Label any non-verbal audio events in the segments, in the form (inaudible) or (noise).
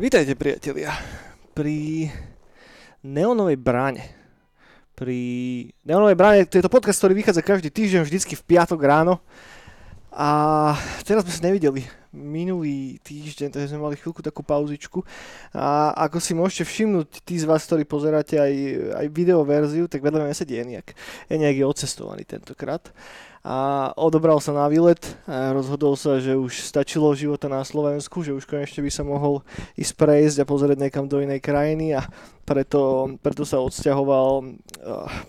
Vítajte priatelia pri Neonovej bráne. Pri Neonovej bráne, to je to podcast, ktorý vychádza každý týždeň, vždycky v piatok ráno. A teraz sme sa nevideli minulý týždeň, takže sme mali chvíľku takú pauzičku. A ako si môžete všimnúť, tí z vás, ktorí pozeráte aj, aj videoverziu, tak vedľa mňa sedí Eniak. Eniak je odcestovaný tentokrát a odobral sa na výlet a rozhodol sa, že už stačilo života na Slovensku, že už konečne by sa mohol ísť prejsť a pozrieť niekam do inej krajiny a preto, preto sa odsťahoval,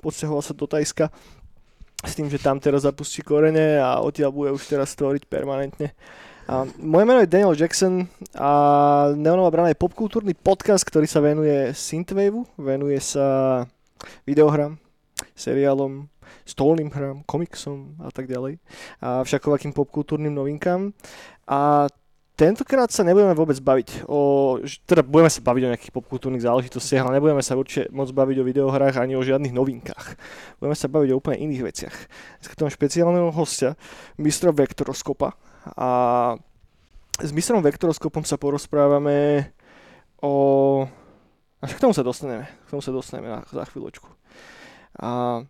odsťahoval sa do Tajska s tým, že tam teraz zapustí korene a odtiaľ bude už teraz stvoriť permanentne. A moje meno je Daniel Jackson a Neonová brana je popkultúrny podcast, ktorý sa venuje synthwaveu, venuje sa videohram, seriálom, stolným hrám, komiksom a tak ďalej. A všakovakým popkultúrnym novinkám. A tentokrát sa nebudeme vôbec baviť o, teda budeme sa baviť o nejakých popkultúrnych záležitostiach, ale nebudeme sa určite moc baviť o videohrách ani o žiadnych novinkách. Budeme sa baviť o úplne iných veciach. Dneska mám špeciálneho hostia, mistra Vektoroskopa. A s mistrom Vektoroskopom sa porozprávame o... Až k tomu sa dostaneme. K tomu sa dostaneme na, za chvíľočku. A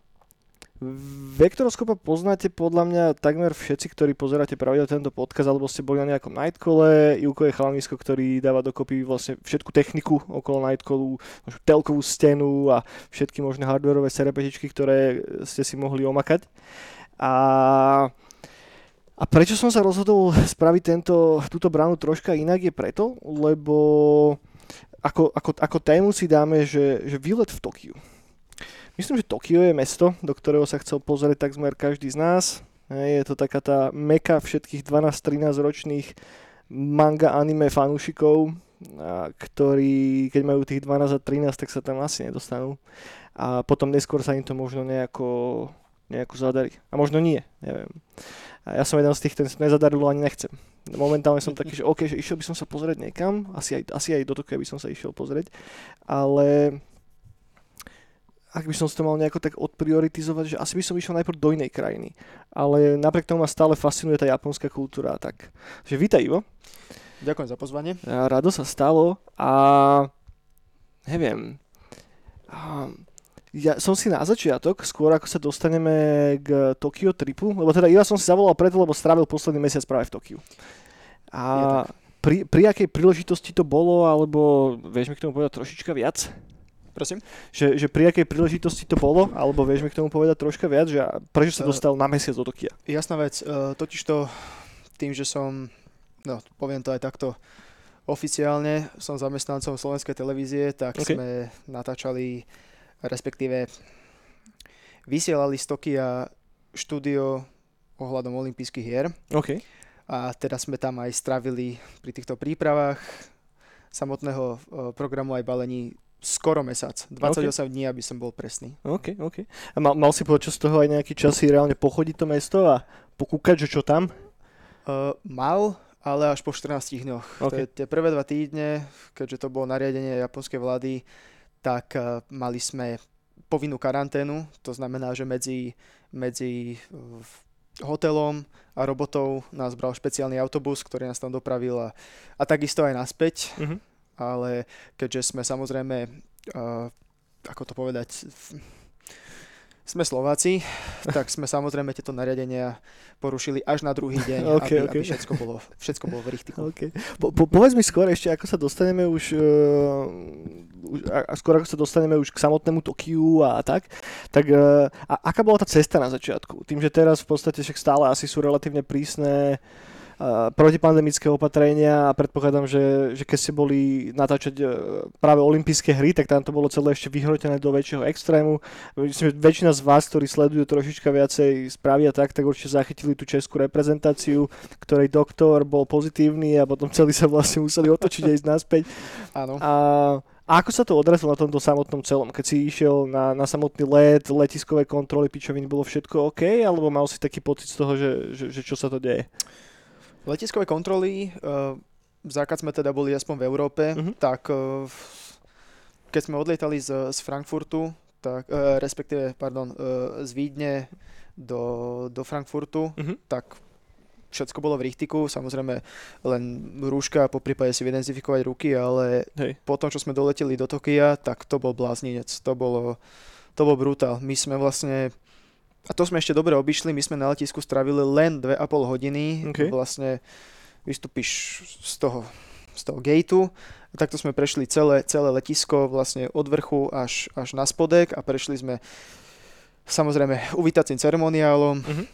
Vektoroskopa poznáte podľa mňa takmer všetci, ktorí pozeráte pravidelne tento podcast, alebo ste boli na nejakom Nightcole. Juko je chalanisko, ktorý dáva dokopy vlastne všetku techniku okolo Nightcallu, telkovú stenu a všetky možné hardwareové serepetičky, ktoré ste si mohli omakať. A a prečo som sa rozhodol spraviť tento, túto bránu troška inak je preto, lebo ako, ako, ako tému si dáme, že, že výlet v Tokiu. Myslím, že Tokio je mesto, do ktorého sa chcel pozrieť takmer každý z nás. Je to taká tá meka všetkých 12-13 ročných manga anime fanúšikov, ktorí keď majú tých 12 a 13, tak sa tam asi nedostanú. A potom neskôr sa im to možno nejako, nejako zadarí. A možno nie, neviem. A ja som jeden z tých, ten nezadarilo ani nechcem. Momentálne som taký, že (laughs) OK, že išiel by som sa pozrieť niekam, asi aj, asi aj do Tokia by som sa išiel pozrieť, ale ak by som si to mal nejako tak odprioritizovať, že asi by som išiel najprv do inej krajiny. Ale napriek tomu ma stále fascinuje tá japonská kultúra. Tak. že vítaj Ivo. Ďakujem za pozvanie. Rado sa stalo a neviem. Ja som si na začiatok, skôr ako sa dostaneme k Tokyo tripu, lebo teda ja som si zavolal preto, lebo strávil posledný mesiac práve v Tokiu. A pri, pri akej príležitosti to bolo, alebo vieš mi k tomu povedať trošička viac? Prosím? Že, že pri akej príležitosti to bolo, alebo vieš mi k tomu povedať troška viac, že prečo sa eh, dostal na mesiac do Tokia? Jasná vec, uh, totiž to tým, že som, no poviem to aj takto, oficiálne som zamestnancom Slovenskej televízie, tak okay. sme natáčali, respektíve vysielali z Tokia štúdio ohľadom olympijských hier. Okay. A teda sme tam aj stravili pri týchto prípravách samotného programu aj balení skoro mesiac. 28 okay. dní, aby som bol presný. OK, OK. A mal, mal si počas toho aj nejaký čas si reálne pochodiť to mesto a pokúkať, že čo tam? Uh, mal, ale až po 14 dňoch. Okay. Tie prvé dva týždne, keďže to bolo nariadenie japonskej vlády, tak uh, mali sme povinnú karanténu, to znamená, že medzi, medzi uh, hotelom a robotou nás bral špeciálny autobus, ktorý nás tam dopravil a, a takisto aj naspäť. Uh-huh ale keďže sme samozrejme, uh, ako to povedať, sme Slováci, tak sme samozrejme tieto nariadenia porušili až na druhý deň, (laughs) okay, aby, okay. aby všetko bolo, všetko bolo v richtiku. Okay. Po, po, povedz mi skôr ešte, ako sa dostaneme už, uh, už a skôr ako sa dostaneme už k samotnému Tokiu a tak, tak uh, a aká bola tá cesta na začiatku? Tým, že teraz v podstate však stále asi sú relatívne prísne uh, protipandemické opatrenia a predpokladám, že, že keď ste boli natáčať e, práve olympijské hry, tak tam to bolo celé ešte vyhrotené do väčšieho extrému. Myslím, že väčšina z vás, ktorí sledujú trošička viacej správy a tak, tak určite zachytili tú českú reprezentáciu, ktorej doktor bol pozitívny a potom celý sa vlastne museli otočiť a ísť naspäť. Áno. A, a ako sa to odrazilo na tomto samotnom celom? Keď si išiel na, na samotný let, letiskové kontroly, pičoviny, bolo všetko OK? Alebo mal si taký pocit z toho, že, že, že čo sa to deje? Letiskové kontroly, uh, zákaz sme teda boli aspoň v Európe, uh-huh. tak uh, keď sme odlietali z, z Frankfurtu, tak, uh, respektíve, pardon, uh, z Vídne do, do Frankfurtu, uh-huh. tak všetko bolo v richtiku, samozrejme len rúška, po prípade si identifikovať ruky, ale Hej. potom, čo sme doleteli do Tokia, tak to bol blázninec, to bolo, to bol brutál. My sme vlastne, a to sme ešte dobre obišli, my sme na letisku stravili len 2,5 hodiny, okay. vlastne vystúpiš z toho, z toho gateu, takto sme prešli celé, celé letisko vlastne od vrchu až, až na spodek a prešli sme samozrejme uvítacím ceremoniálom. Uh-huh.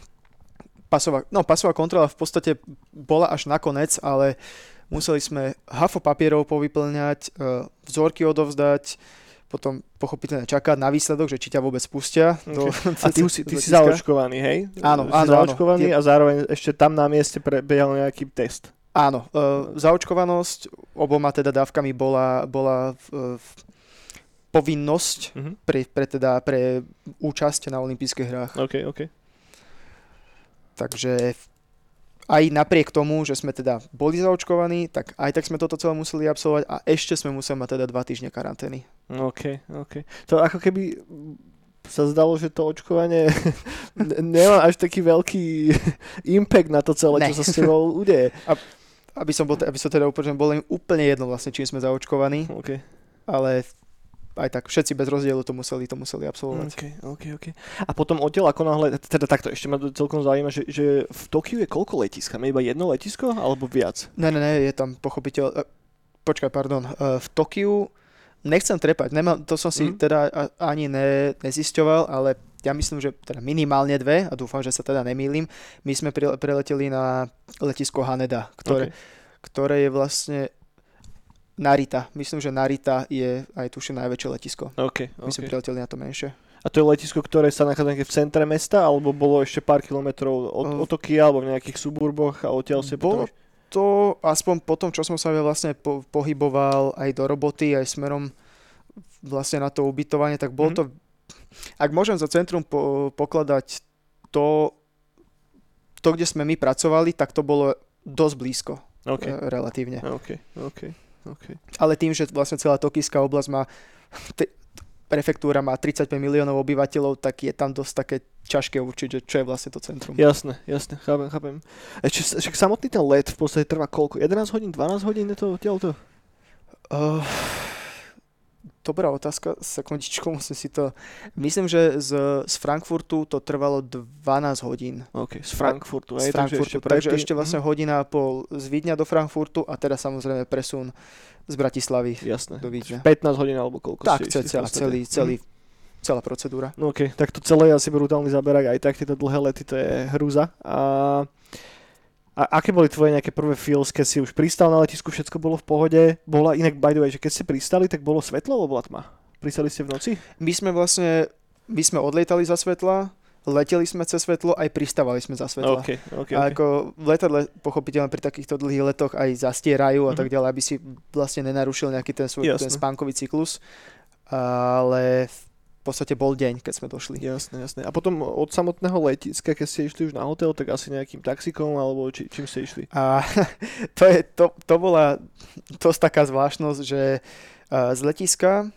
Pasová, no, pasová kontrola v podstate bola až nakoniec, ale museli sme hafo papierov povyplňať, e, vzorky odovzdať, potom pochopiteľne čakať na výsledok, že či ťa vôbec pustia. Okay. Do, (laughs) a ty, si, ty si zaočkovaný, hej? Áno, si áno. zaočkovaný áno. a zároveň ešte tam na mieste prebiehal nejaký test. Áno, e, zaočkovanosť oboma teda dávkami bola, bola v povinnosť uh-huh. pre, pre, teda, pre účasť na olympijských hrách. Okay, okay. Takže aj napriek tomu, že sme teda boli zaočkovaní, tak aj tak sme toto celé museli absolvovať a ešte sme museli mať teda dva týždne karantény. OK, OK. To ako keby sa zdalo, že to očkovanie (laughs) nemá až taký veľký (laughs) impact na to celé, ne. čo sa s tebou (laughs) udeje. A aby som, bol, aby som teda úplne, bol im úplne jedno vlastne, čím sme zaočkovaní. Okay. Ale aj tak všetci bez rozdielu to museli, to museli absolvovať. Okay, okay, okay. A potom odtiaľ ako náhle, teda takto ešte ma celkom zaujíma, že, že v Tokiu je koľko letiska? Máme iba jedno letisko alebo viac? Ne, ne, ne, je tam pochopiteľ... Uh, počkaj, pardon. Uh, v Tokiu nechcem trepať, nemám, to som si mm. teda ani ne, nezisťoval, ale ja myslím, že teda minimálne dve a dúfam, že sa teda nemýlim. My sme preleteli na letisko Haneda, ktoré, okay. ktoré je vlastne Narita. Myslím, že Narita je aj tuším najväčšie letisko. Okay, My okay. sme prileteli na to menšie. A to je letisko, ktoré sa nachádza v centre mesta, alebo bolo ešte pár kilometrov od, uh, od Tokia, alebo v nejakých suburboch a odtiaľ si Bolo potom... to, aspoň po tom, čo som sa vlastne po, pohyboval aj do roboty, aj smerom vlastne na to ubytovanie, tak bolo mm-hmm. to ak môžem za centrum po, pokladať to, to, kde sme my pracovali, tak to bolo dosť blízko. Okay. E, relatívne. Okay. Okay. Okay. Ale tým, že vlastne celá Tokijská oblasť má te, prefektúra má 35 miliónov obyvateľov, tak je tam dosť také ťažké určiť, že čo je vlastne to centrum. Jasné, jasné, chápem, chápem. Ešte, však samotný ten let v podstate trvá koľko? 11 hodín, 12 hodín je to odtiaľto? Uh, Dobrá otázka, sekundičku, (laughs) musím si to... Myslím, že z, z Frankfurtu to trvalo 12 hodín. OK, z Frankfurtu, z Frankfurtu, takže ešte, takže ešte vlastne mm. hodina a pol z Vídňa do Frankfurtu a teda samozrejme presun z Bratislavy Jasné. do Vídňa. 15 hodín alebo koľko Tak, ste celá, celý, celý, mm. celá procedúra. No OK, tak to celé je asi brutálny zaberak, aj tak tieto dlhé lety, to je hrúza. A a aké boli tvoje nejaké prvé feels, keď si už pristal na letisku, všetko bolo v pohode? Bola inak, by the way, že keď ste pristali, tak bolo svetlo alebo bola tma? Pristali ste v noci? My sme vlastne, my sme odlietali za svetla, leteli sme cez svetlo, aj pristávali sme za svetla. Okay, okay, a ako v letadle, pochopiteľne pri takýchto dlhých letoch aj zastierajú a tak mhm. ďalej, aby si vlastne nenarušil nejaký ten svoj ten spánkový cyklus. Ale podstate bol deň, keď sme došli. Jasné, jasné. A potom od samotného letiska, keď ste išli už na hotel, tak asi nejakým taxikom, alebo či, čím ste išli? A (laughs) to, je, to, to bola dosť taká zvláštnosť, že z letiska,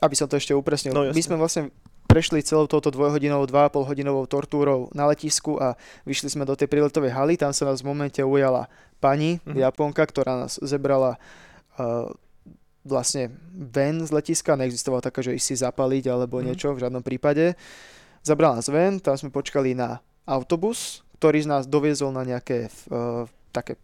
aby som to ešte upresnil, no, my sme vlastne prešli celou touto dvojhodinovou, 2,5 hodinovou tortúrou na letisku a vyšli sme do tej príletovej haly, tam sa nás v momente ujala pani, mm-hmm. Japonka, ktorá nás zebrala uh, vlastne ven z letiska, neexistovala taká, že si zapaliť alebo mm. niečo, v žiadnom prípade. Zabral nás ven, tam sme počkali na autobus, ktorý z nás doviezol na nejaké uh, také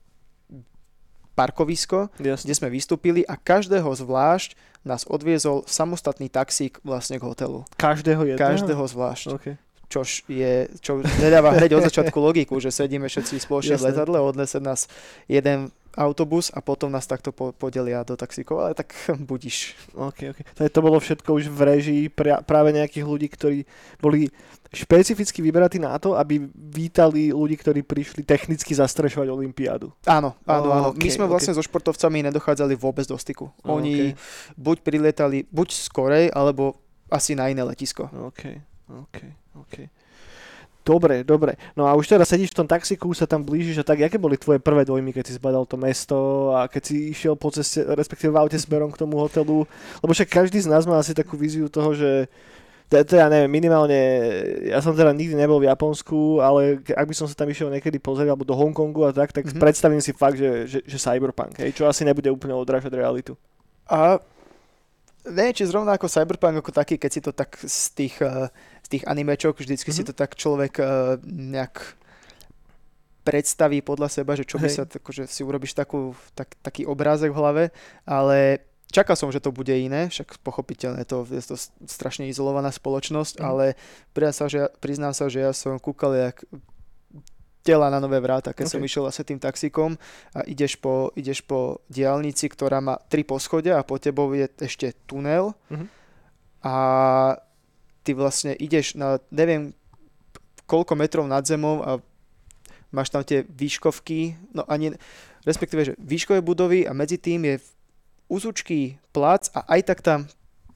parkovisko, Jasne. kde sme vystúpili a každého zvlášť nás odviezol samostatný taxík vlastne k hotelu. Každého jedného? Každého zvlášť. Okay. Čož je, čo nedáva hneď od (laughs) začiatku logiku, že sedíme všetci spoločne v letadle, odnese nás jeden autobus a potom nás takto po, podelia do taxíkov, ale tak (laughs) budíš. OK, OK. To, je, to bolo všetko už v režii pra, práve nejakých ľudí, ktorí boli špecificky vyberatí na to, aby vítali ľudí, ktorí prišli technicky zastrešovať Olympiádu. Áno, áno, áno. Okay, My sme vlastne okay. so športovcami nedochádzali vôbec do styku. Oni okay. buď prilietali buď skorej, alebo asi na iné letisko. OK, OK, OK. Dobre, dobre. No a už teraz sedíš v tom taxiku, sa tam blížiš a tak, aké boli tvoje prvé dojmy, keď si zbadal to mesto a keď si išiel po ceste, respektíve v aute smerom k tomu hotelu? Lebo však každý z nás má asi takú víziu toho, že ja neviem, minimálne, ja som teda nikdy nebol v Japonsku, ale ak by som sa tam išiel niekedy pozrieť, alebo do Hongkongu a tak, tak mm-hmm. predstavím si fakt, že, že, že cyberpunk, hej, čo asi nebude úplne odrážať realitu. A neviem, či zrovna ako cyberpunk ako taký, keď si to tak z tých, uh, z tých animečok, vždycky mm-hmm. si mhm. to tak človek uh, nejak predstaví podľa seba, že čo by Hej. sa, akože si urobíš takú, tak, taký obrázek v hlave, ale Čakal som, že to bude iné, však pochopiteľne to, je to strašne izolovaná spoločnosť, mm. ale priznám sa, že, priznám sa, že ja som kúkal jak tela na nové vráta, keď okay. som išiel asi tým taxikom a ideš po, ideš po diálnici, ktorá má tri poschodia a po tebou je ešte tunel mm-hmm. a ty vlastne ideš na neviem koľko metrov nad zemou a máš tam tie výškovky, no ani, respektíve, že výškové budovy a medzi tým je úzučký plac a aj tak tam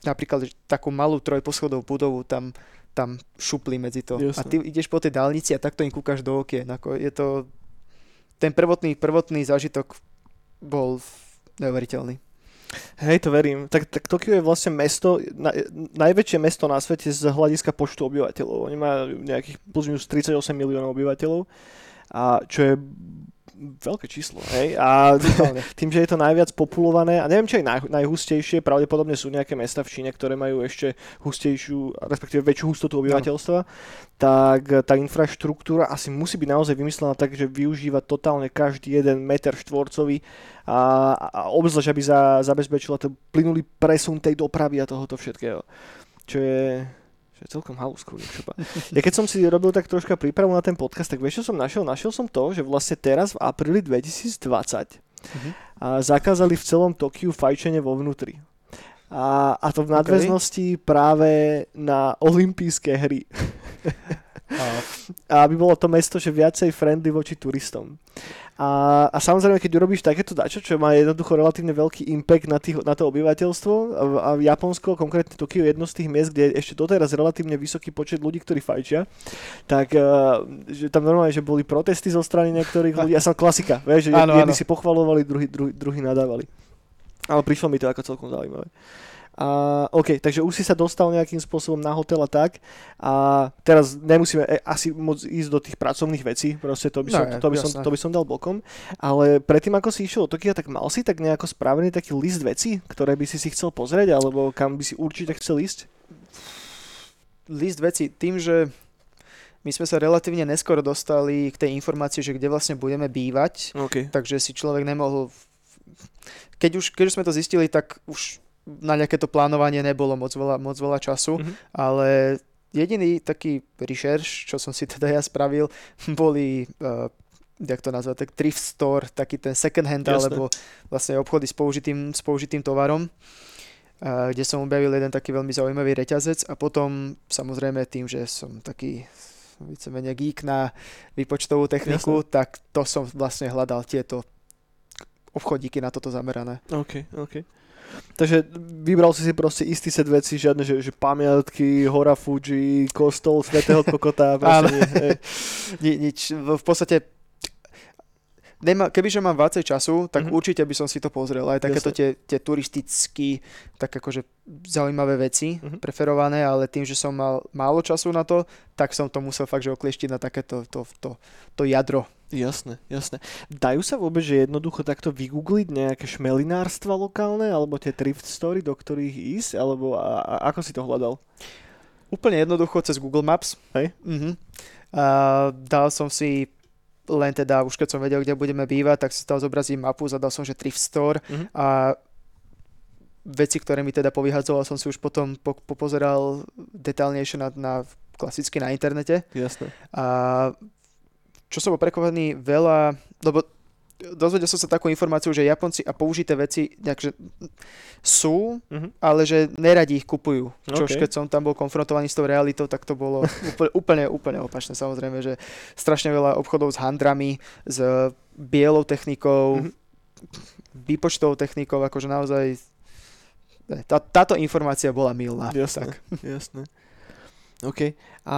napríklad takú malú trojposchodovú budovu tam, tam šupli medzi to. Jasne. A ty ideš po tej dálnici a takto im kúkaš do okien. Ako je to... Ten prvotný, prvotný zážitok bol neuveriteľný. Hej, to verím. Tak, tak Tokio je vlastne mesto, na, najväčšie mesto na svete z hľadiska počtu obyvateľov. Oni majú nejakých plus minus 38 miliónov obyvateľov, a čo je veľké číslo, hej? A (laughs) tým, že je to najviac populované, a neviem, či aj naj, najhustejšie, pravdepodobne sú nejaké mesta v Číne, ktoré majú ešte hustejšiu, respektíve väčšiu hustotu obyvateľstva, no. tak tá infraštruktúra asi musí byť naozaj vymyslená tak, že využíva totálne každý jeden meter štvorcový a, a obzvlášť, aby za, zabezpečila to plynulý presun tej dopravy a tohoto všetkého. Čo je, to je celkom halúsku. Ja keď som si robil tak troška prípravu na ten podcast, tak vieš, čo som našiel? Našiel som to, že vlastne teraz v apríli 2020 uh-huh. a zakázali v celom Tokiu fajčenie vo vnútri. A, a to v nadväznosti okay. práve na olympijské hry. A aby bolo to mesto, že viacej friendly voči turistom. A, a samozrejme, keď urobíš takéto dačo, čo má jednoducho relatívne veľký impact na, tých, na to obyvateľstvo, a, Japonsko, konkrétne Tokio, je jedno z tých miest, kde je ešte doteraz relatívne vysoký počet ľudí, ktorí fajčia, tak uh, že tam normálne, že boli protesty zo strany niektorých ľudí, a som klasika, vieš, že jedni si pochvalovali, druhí, druhí, druhí nadávali. Ale prišlo mi to ako celkom zaujímavé. A, OK, takže už si sa dostal nejakým spôsobom na hotel a tak. A teraz nemusíme e, asi moc ísť do tých pracovných vecí, proste to by, som, no, to, by som, to by som dal bokom. Ale predtým, ako si išiel do Tokia, tak mal si tak nejako spravený taký list vecí, ktoré by si si chcel pozrieť, alebo kam by si určite chcel ísť? List vecí tým, že my sme sa relatívne neskoro dostali k tej informácii, že kde vlastne budeme bývať, okay. takže si človek nemohol... Keď už, keď už sme to zistili, tak už na nejaké to plánovanie nebolo moc veľa, moc veľa času, mm-hmm. ale jediný taký research, čo som si teda ja spravil, (laughs) boli uh, jak to nazvať, tak thrift store, taký ten second hand, Jasne. alebo vlastne obchody s použitým, s použitým tovarom, uh, kde som objavil jeden taký veľmi zaujímavý reťazec a potom samozrejme tým, že som taký vícemenej geek na výpočtovú techniku, Jasne. tak to som vlastne hľadal tieto obchodíky na toto zamerané. OK, OK. Takže vybral si si proste istý set vecí, žiadne, že, že pamiatky, hora Fuji, kostol svetého kokota. Proste, nie, Ni, nič. V podstate Nemá, kebyže mám viacej času, tak mm-hmm. určite by som si to pozrel. Aj takéto tie, tie turisticky, tak akože zaujímavé veci mm-hmm. preferované, ale tým, že som mal málo času na to, tak som to musel fakt, že oklieštiť na takéto to, to, to jadro Jasné, jasné. Dajú sa vôbec, že jednoducho takto vygoogliť nejaké šmelinárstva lokálne, alebo tie thrift story, do ktorých ísť, alebo a, a ako si to hľadal? Úplne jednoducho cez Google Maps. Hej. Uh-huh. A dal som si len teda, už keď som vedel, kde budeme bývať, tak si tam zobrazím mapu, zadal som, že thrift store uh-huh. a veci, ktoré mi teda povyhadzoval, som si už potom po, popozeral detálnejšie na, na klasicky na internete. Jasné. A čo som bol prekvapený veľa, lebo dozvedel som sa takú informáciu, že Japonci a použité veci nejakže sú, uh-huh. ale že neradi ich kupujú. Čo okay. keď som tam bol konfrontovaný s tou realitou, tak to bolo (laughs) úplne, úplne, úplne opačné. Samozrejme, že strašne veľa obchodov s handrami, s bielou technikou, uh-huh. výpočtovou technikou, akože naozaj tá, táto informácia bola milná. Jasné, tak. jasné. OK. A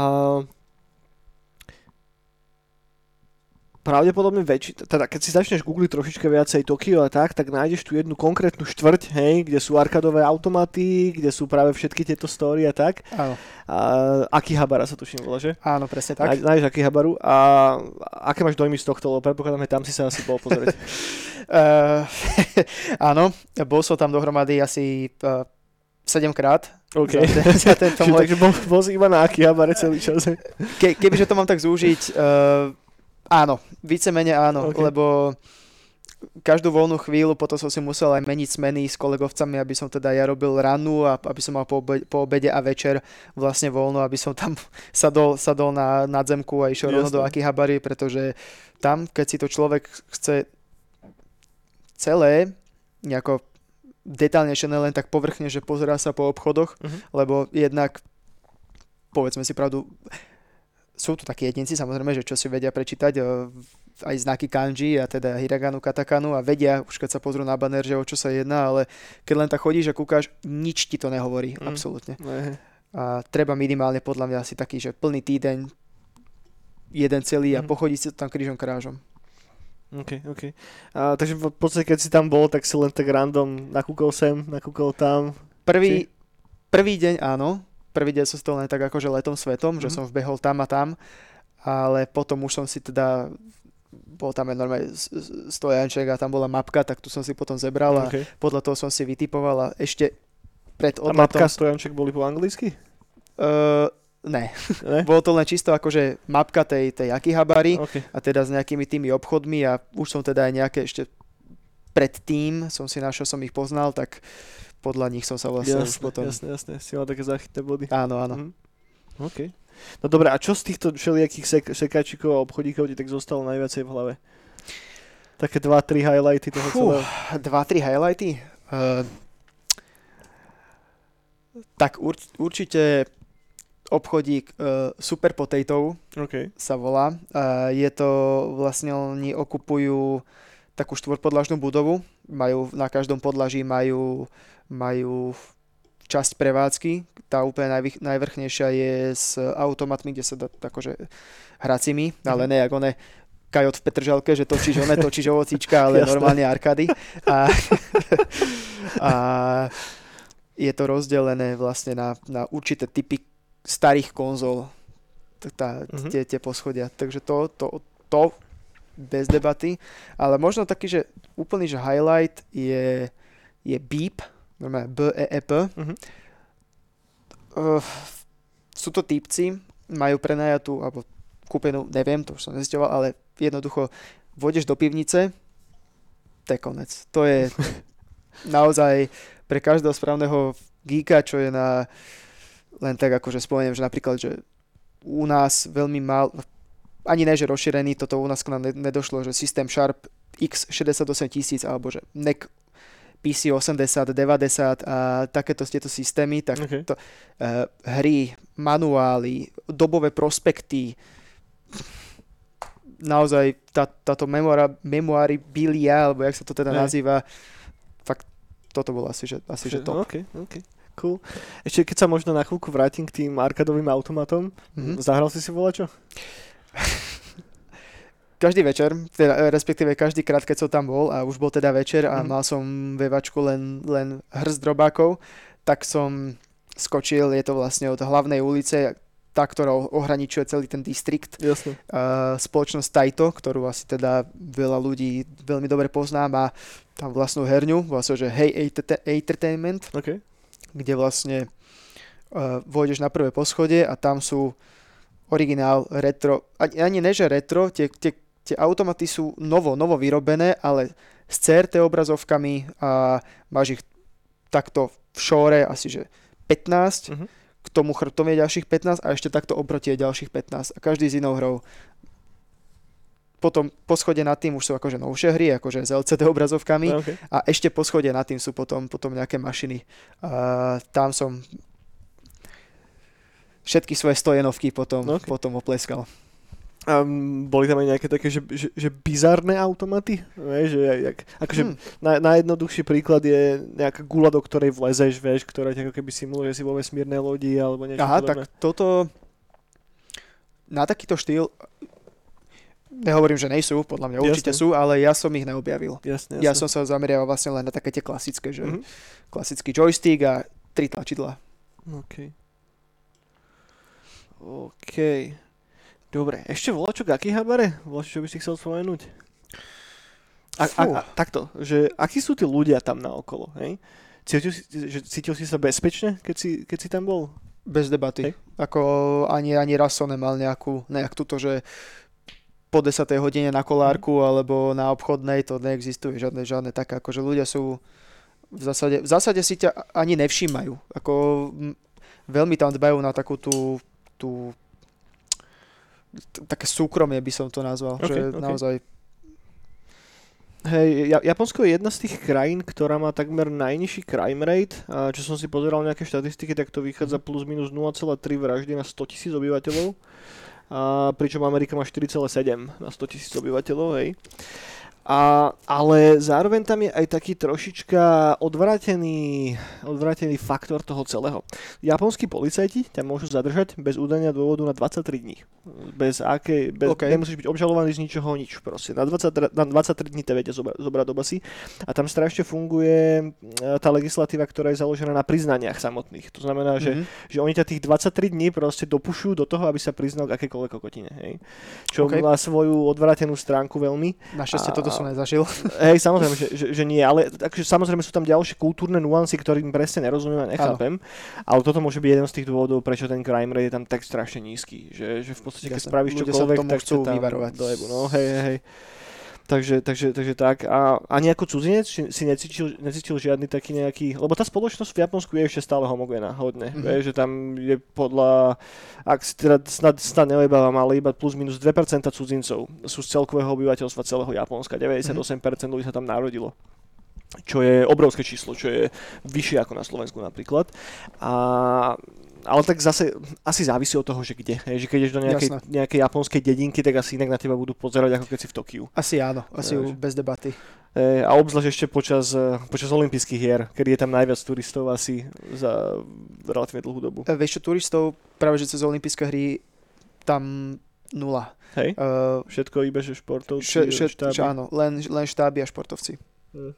pravdepodobne väčší, teda keď si začneš googliť trošička viacej Tokio a tak, tak nájdeš tu jednu konkrétnu štvrť, hej, kde sú arkadové automaty, kde sú práve všetky tieto story a tak. Áno. A, Akihabara sa tuším volá, že? Áno, presne tak. Nájdeš Akihabaru a aké máš dojmy z tohto, lebo predpokladám, že tam si sa asi bol pozrieť. uh, (laughs) áno, bol som tam dohromady asi uh, 7 krát. OK. Za, za tento (laughs) môj... Takže bol, bol si iba na Akihabare celý čas. Ke, kebyže to mám tak zúžiť, uh, Áno, vícemene áno, okay. lebo každú voľnú chvíľu potom som si musel aj meniť smeny s kolegovcami, aby som teda ja robil ranu a aby som mal po, obede, po obede a večer vlastne voľno, aby som tam (laughs) sadol, sadol na nadzemku a išiel rovno do Akihabary, pretože tam, keď si to človek chce celé nejako detálnejšie, len tak povrchne, že pozerá sa po obchodoch, uh-huh. lebo jednak povedzme si pravdu, sú tu takí jedinci samozrejme, že čo si vedia prečítať aj znaky kanji a teda hiraganu, katakanu a vedia, už keď sa pozrú na banner, že o čo sa jedná, ale keď len tak chodíš a kúkaš, nič ti to nehovorí, mm. absolútne. Mm. A treba minimálne podľa mňa asi taký, že plný týdeň, jeden celý mm. a pochodiť si to tam krížom krážom. OK, OK. A, takže v podstate, keď si tam bol, tak si len tak random nakúkol sem, nakúkol tam. Prvý, prvý deň áno, prvý deň som to len tak akože letom svetom, mm-hmm. že mhm. som vbehol tam a tam, ale potom už som si teda bol tam aj normálne stojanček a tam bola mapka, tak tu som si potom zebral a okay. podľa toho som si vytipoval a ešte pred odletom... A mapka stojanček boli po anglicky? Uh, ne. ne? Bolo to len čisto akože mapka tej, tej Akihabary okay. a teda s nejakými tými obchodmi a už som teda aj nejaké ešte predtým som si našiel, som ich poznal, tak podľa nich som sa vlastne jasne, potom... Jasne, jasne, si mal také zachytné body. Áno, áno. Mhm. OK. No dobre, a čo z týchto všelijakých sek- sekačikov a obchodíkov ti tak zostalo najviacej v hlave? Také dva, tri highlighty toho Fú, celého. Dva, tri highlighty? Uh, tak ur- určite obchodík uh, Super Potato okay. sa volá. Uh, je to vlastne oni okupujú takú štvorpodlažnú budovu. Majú, na každom podlaží majú majú časť prevádzky. Tá úplne najvych, najvrchnejšia je s automatmi, kde sa dá akože hracimi, mm-hmm. ale ne ako ne kajot v Petržalke, že točíš one, točíš ovocíčka, ale (laughs) normálne arkády. A, a je to rozdelené vlastne na, na určité typy starých konzol, tá, mm-hmm. tie, tie poschodia. Takže to, to, to bez debaty. Ale možno taký, že úplný že highlight je, je Beep, normálne B, E, E, P. Uh-huh. Uh, sú to typci, majú prenajatú, alebo kúpenú, neviem, to už som nezisťoval, ale jednoducho vodeš do pivnice, to je konec. To je (laughs) naozaj pre každého správneho geeka, čo je na len tak akože spomeniem, že napríklad, že u nás veľmi mal, ani ne, že rozšírený, toto u nás k nám nedošlo, že systém Sharp X68 tisíc, alebo že NEC PC 80, 90 a takéto tieto systémy, tak okay. to, uh, hry, manuály, dobové prospekty, naozaj tá, táto memoára, bilia, alebo jak sa to teda hey. nazýva, fakt toto bolo asi, že, asi že top. Okay, okay. Cool. Ešte keď sa možno na chvíľku vrátim k tým arkadovým automatom, mm-hmm. zahral si si volačo? (laughs) každý večer, teda, respektíve každý krát, keď som tam bol a už bol teda večer a mm. mal som vevačku len, len hrst drobákov, tak som skočil, je to vlastne od hlavnej ulice, tá, ktorá ohraničuje celý ten distrikt. Jasne. Uh, spoločnosť Taito, ktorú asi teda veľa ľudí veľmi dobre poznám, má tam vlastnú herňu, vlastne, že Hey Entertainment, okay. kde vlastne uh, vôjdeš na prvé poschodie a tam sú originál, retro, ani, ani neže retro, tie, tie tie automaty sú novo, novo vyrobené, ale s CRT obrazovkami a máš ich takto v šóre asi že 15, uh-huh. Mhm. k tomu chrbtom je ďalších 15 a ešte takto oproti je ďalších 15 a každý s inou hrou. Potom po schode nad tým už sú akože novšie hry, akože s LCD obrazovkami okay. a ešte po schode nad tým sú potom, potom nejaké mašiny. A tam som všetky svoje stojenovky potom, okay. potom opleskal. Um, boli tam aj nejaké také, že, že, že bizarné automaty? Vieš, že jak, akože hmm. na, najjednoduchší príklad je nejaká gula, do ktorej vlezeš, vieš, ktorá ako keby simuluje, si vo vesmírnej lodi alebo niečo Aha, podobné. tak toto na takýto štýl nehovorím, že nejsú, podľa mňa určite Jasne. sú, ale ja som ich neobjavil. Jasne, jasne. Ja som sa zameriaval vlastne len na také tie klasické, že Mhm. klasický joystick a tri tlačidla. OK. OK. Dobre, ešte voľa čo k Akihabare? Voľa čo by si chcel spomenúť? A, a, a, takto, že akí sú tí ľudia tam naokolo, hej? Cítil si, že, cítil si sa bezpečne, keď si, keď si tam bol? Bez debaty. Hej. Ako ani, ani raz som nemal nejakú, nejak túto, že po 10. hodine na kolárku Mhm. alebo na obchodnej to neexistuje žiadne, žiadne také, akože ľudia sú v zásade, v zásade si ťa ani nevšímajú. Ako veľmi tam dbajú na takú tú, tú také súkromie by som to nazval, Ok, že ok. naozaj Hej, Ja- Japonsko je jedna z tých krajín, ktorá má takmer najnižší crime rate. A čo som si pozeral nejaké štatistiky, tak to vychádza plus minus 0,3 vraždy na 100 tisíc obyvateľov. A pričom Amerika má 4,7 na 100 tisíc obyvateľov, hej. A, ale zároveň tam je aj taký trošička odvrátený, odvrátený faktor toho celého. Japonskí policajti ťa môžu zadržať bez údania dôvodu na 23 dní. Bez akej, bez, OK. nemusíš byť obžalovaný z ničoho, nič proste. Na, 20, na 23 dní ťa vedia zobrať, zobrať do basy. A tam strašne funguje e, tá legislatíva, ktorá je založená na priznaniach samotných. To znamená, že Mhm. že oni ťa tých 23 dní proste dopušujú do toho, aby sa priznal k akékoľvek kokotine. Hej. Čo OK. má svoju odvrátenú stránku veľmi. Našťastie toto som nezažil. (laughs) Hej, samozrejme, že, že, že nie, ale takže samozrejme sú tam ďalšie kultúrne nuancy, ktorým presne nerozumiem a nechápem. Ale toto môže byť jeden z tých dôvodov, prečo ten crime rate je tam tak strašne nízky. Že, že v podstate, keď Jasné. spravíš čokoľvek, tak tam vyvarovať. dojebu. No, hej, hej, hej. Takže, takže, takže tak. A ani ako cudzinec si necítil, necítil žiadny taký nejaký... Lebo tá spoločnosť v Japonsku je ešte stále homogénna, hodne. Mhm. Mm-hmm. Vieš, že tam je podľa... Ak si teda snad, snad neojebávam, ale iba plus minus 2% cudzincov sú z celkového obyvateľstva celého Japonska. 98% ľudí sa tam narodilo čo je obrovské číslo, čo je vyššie ako na Slovensku napríklad. A, ale tak zase asi závisí od toho, že kde. Hej, že keď ideš do nejakej, Jasné. nejakej japonskej dedinky, tak asi inak na teba budú pozerať, ako keď si v Tokiu. Asi áno, asi Vieš. bez debaty. E, a obzvlášť ešte počas, e, počas olympijských hier, kedy je tam najviac turistov asi za relatívne dlhú dobu. E, Vieš čo, turistov práve že cez olympijské hry tam nula. Hej? Uh, Všetko iba, že športovci, še, še, štáby. še, áno, len, len štáby a športovci. Hm.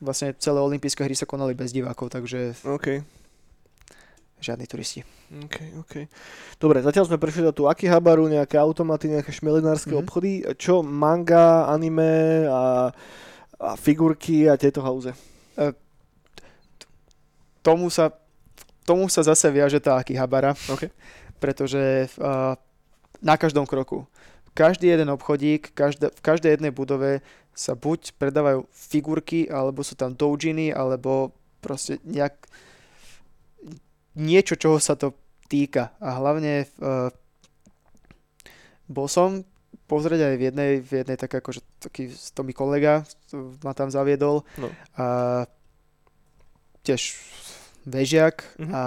Vlastne celé olympijské hry sa konali bez divákov, takže OK. Žiadni turisti. OK, OK. Dobre, zatiaľ sme prešli do tú Akihabaru, nejaké automaty, nejaké šmelinárske Mhm. mm-hmm. obchody. Čo manga, anime a, a figurky a tieto hauze? Tomu sa, tomu sa zase viaže tá Akihabara, OK. pretože uh, na každom kroku, každý jeden obchodík, každá, v každej jednej budove sa buď predávajú figurky, alebo sú tam doujiny, alebo proste nejak niečo, čoho sa to týka. A hlavne uh, bol som pozrieť aj v jednej, v jednej také akože taký, to mi kolega ma tam zaviedol No. a tiež vežiak Mhm. a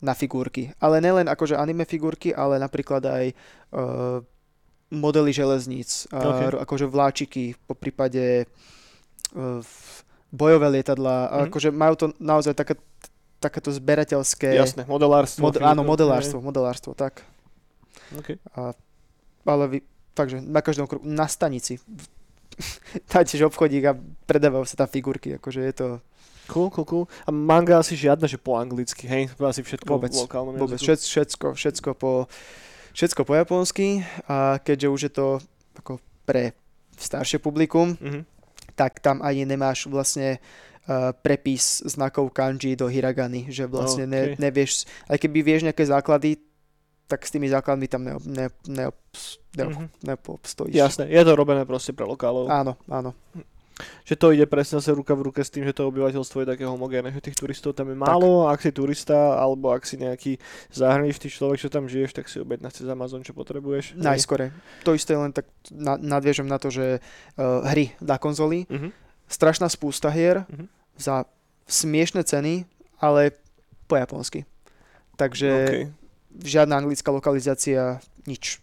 na figurky. Ale nelen akože anime figurky, ale napríklad aj uh, modely železníc, a Ok. ro- akože vláčiky, po prípade uh, bojové lietadla, a Mhm. akože majú to naozaj také, takéto zberateľské... Jasné, modelárstvo. Mod, áno, modelárstvo, modelárstvo, tak. hej. OK. A, ale vy, takže na každom kroku, na stanici. (laughs) Tiež obchodík a predávajú sa tam figurky, akože je to Cool, cool, cool. A manga asi žiadna, že po anglicky, hej? Asi všetko Vôbec, v lokálnom vôbec jazyku. všet, všetko, všetko po, všetko po japonsky a keďže už je to ako pre staršie publikum, Mhm. tak tam ani nemáš vlastne prepis znakov kanji do hiragany, že vlastne ne, Ok. nevieš, aj keby vieš nejaké základy, tak s tými základmi tam neop, ne, neop, neop, Mhm. neobstojíš. Jasné, je to robené proste pre lokálov. Áno, áno. Že to ide presne zase ruka v ruke s tým, že to obyvateľstvo je také homogénne, že tých turistov tam je málo, ak si turista, alebo ak si nejaký zahraničný človek, čo tam žiješ, tak si objedná cez Amazon, čo potrebuješ. Najskore. To isté len tak na, nadviežem na to, že uh, hry na konzoli, Mhm. Strašná spústa hier Mhm. za smiešne ceny, ale po japonsky. Takže OK. žiadna anglická lokalizácia, nič.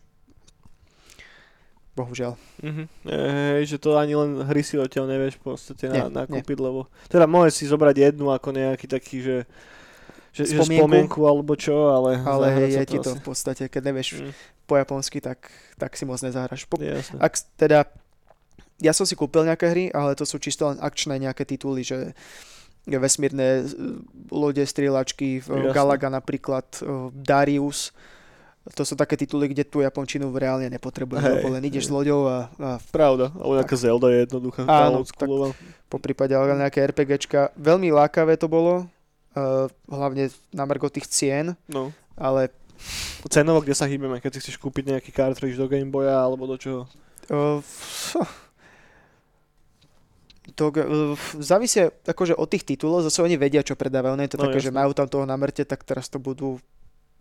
Bohužiaľ. Mhm. Hej, že to ani len hry si odtiaľ nevieš v podstate na, Nie, nakúpiť, lebo teda môžeš si zobrať jednu ako nejaký taký, že, že, že Spomienku. spomienku alebo čo, ale, Ale hej, je ti to asi- v podstate, keď nevieš Mm. po japonsky, tak, tak si moc nezahraš. Po, Jasne. ak teda, ja som si kúpil nejaké hry, ale to sú čisto len akčné nejaké tituly, že vesmírne e, lode, strieľačky, Jasne. Galaga napríklad, e, Darius, to sú také tituly, kde tú japončinu reálne nepotrebuješ, Hej, lebo len ideš s loďou a, a Pravda, ale nejaká Zelda je jednoduchá. Áno, oldschoolová. po prípade ale nejaké RPGčka. Veľmi lákavé to bolo, uh, hlavne na margo tých cien, No. ale Cenovo, kde sa hýbeme, keď si chceš kúpiť nejaký cartridge do Game Boya alebo do čoho? uh, to závisí akože od tých titulov, zase oni vedia, čo predávajú. Nie je to No, také, že jasné. majú tam toho na mŕte, tak teraz to budú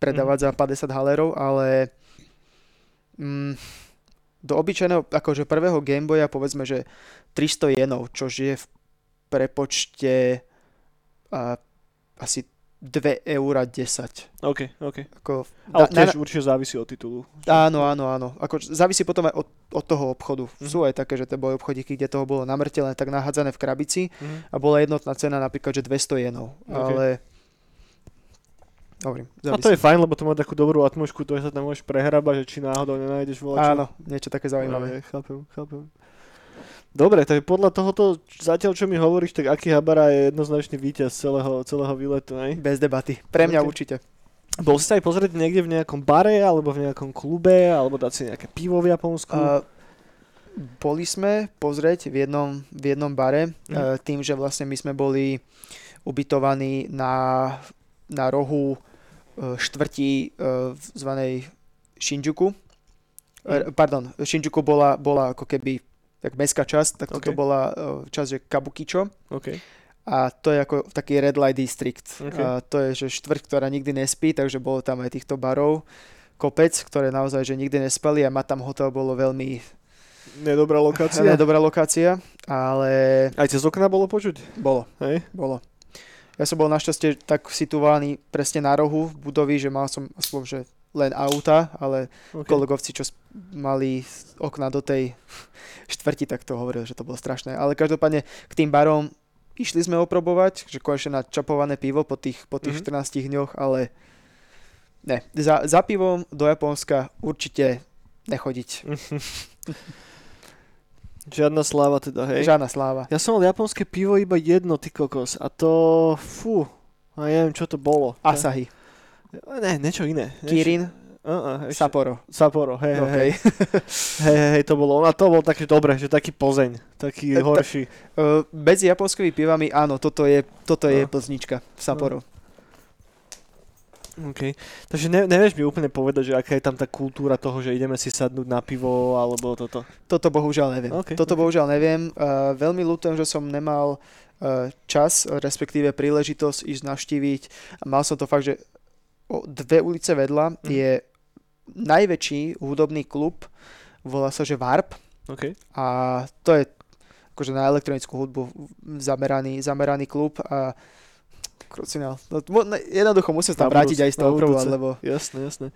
predávať za 50 halerov, ale mm, do obyčajného, akože prvého Game Boya povedzme, že 300 jenov, čo je v prepočte a, asi 2 eur 10. OK, OK. Ako, Ale na- tiež určite závisí od titulu. Áno, áno, áno. Ako, závisí potom aj od, od toho obchodu. Mhm. Sú aj také, že to boli obchodíky, kde toho bolo namrte len tak nahádzané v krabici Mhm. a bola jednotná cena napríklad, že 200 jenov. Ok. Ale... Hovorím, A to je fajn, lebo to má takú dobrú atmosféru, to sa tam môžeš prehrabať, že či náhodou nenájdeš volačo. Áno, niečo také zaujímavé. Hej, chápem, chápem. Dobre, tak podľa tohoto, zatiaľ čo mi hovoríš, tak Habara je jednoznačný víťaz celého, celého výletu, hej? Bez debaty. Pre mňa Ok. určite. Bol si sa aj pozrieť niekde v nejakom bare, alebo v nejakom klube, alebo dať si nejaké pivo v Japonsku? A boli sme pozrieť v jednom, v jednom bare, Mhm. e, tým, že vlastne my sme boli ubytovaní na, na rohu e, štvrti v zvanej Shinjuku. E, Pardon, Shinjuku bola, bola ako keby tak mestská časť, tak toto Ok. bola e, časť, že Kabukicho. OK. A to je ako taký red light district. Ok. A to je, že štvrť, ktorá nikdy nespí, takže bolo tam aj týchto barov kopec, ktoré naozaj, že nikdy nespali a mať tam hotel bolo veľmi Nedobrá lokácia? dobrá lokácia, ale Aj cez okna bolo počuť? bolo, Hej? bolo. Ja som bol našťastie tak situovaný presne na rohu budovy, že mal som aspoň, že len auta, ale Okay. kolegovci, čo mali okna do tej (laughs) štvrti, tak to hovoril, že to bolo strašné. Ale každopádne k tým barom išli sme oprobovať, že konečne na čapované pivo po tých, po tých Mhm. 14 dňoch, ale ne, za, za pivom do Japonska určite nechodiť. (laughs) Žiadna sláva teda, hej? Žiadna sláva. Ja som mal japonské pivo iba jedno, ty kokos. A to, fú, a neviem, čo to bolo. Asahi, Ne, niečo iné. Niečo, Kirin, Uh, uh, Sapporo. Sapporo, hej, Okay. (laughs) hej, hej, hej, to bolo, a to bol taký dobre, že taký Plzeň, taký E, ta- horší. Uh, medzi japonskými pivami, áno, toto je, toto je No. plznička, Sapporo. OK. Takže ne, nevieš mi úplne povedať, že aká je tam tá kultúra toho, že ideme si sadnúť na pivo, alebo toto. Toto bohužiaľ neviem. Ok, Toto ok. bohužiaľ neviem. Uh, veľmi ľutujem, že som nemal uh, čas, respektíve príležitosť ísť navštíviť. Mal som to fakt, že dve ulice vedľa Mhm. je najväčší hudobný klub, volá sa, že Warp. OK. A to je akože na elektronickú hudbu zameraný, zameraný klub a krucinál. No, ne- jednoducho musím sa tam vrátiť aj z toho prvú, lebo Jasné, jasné.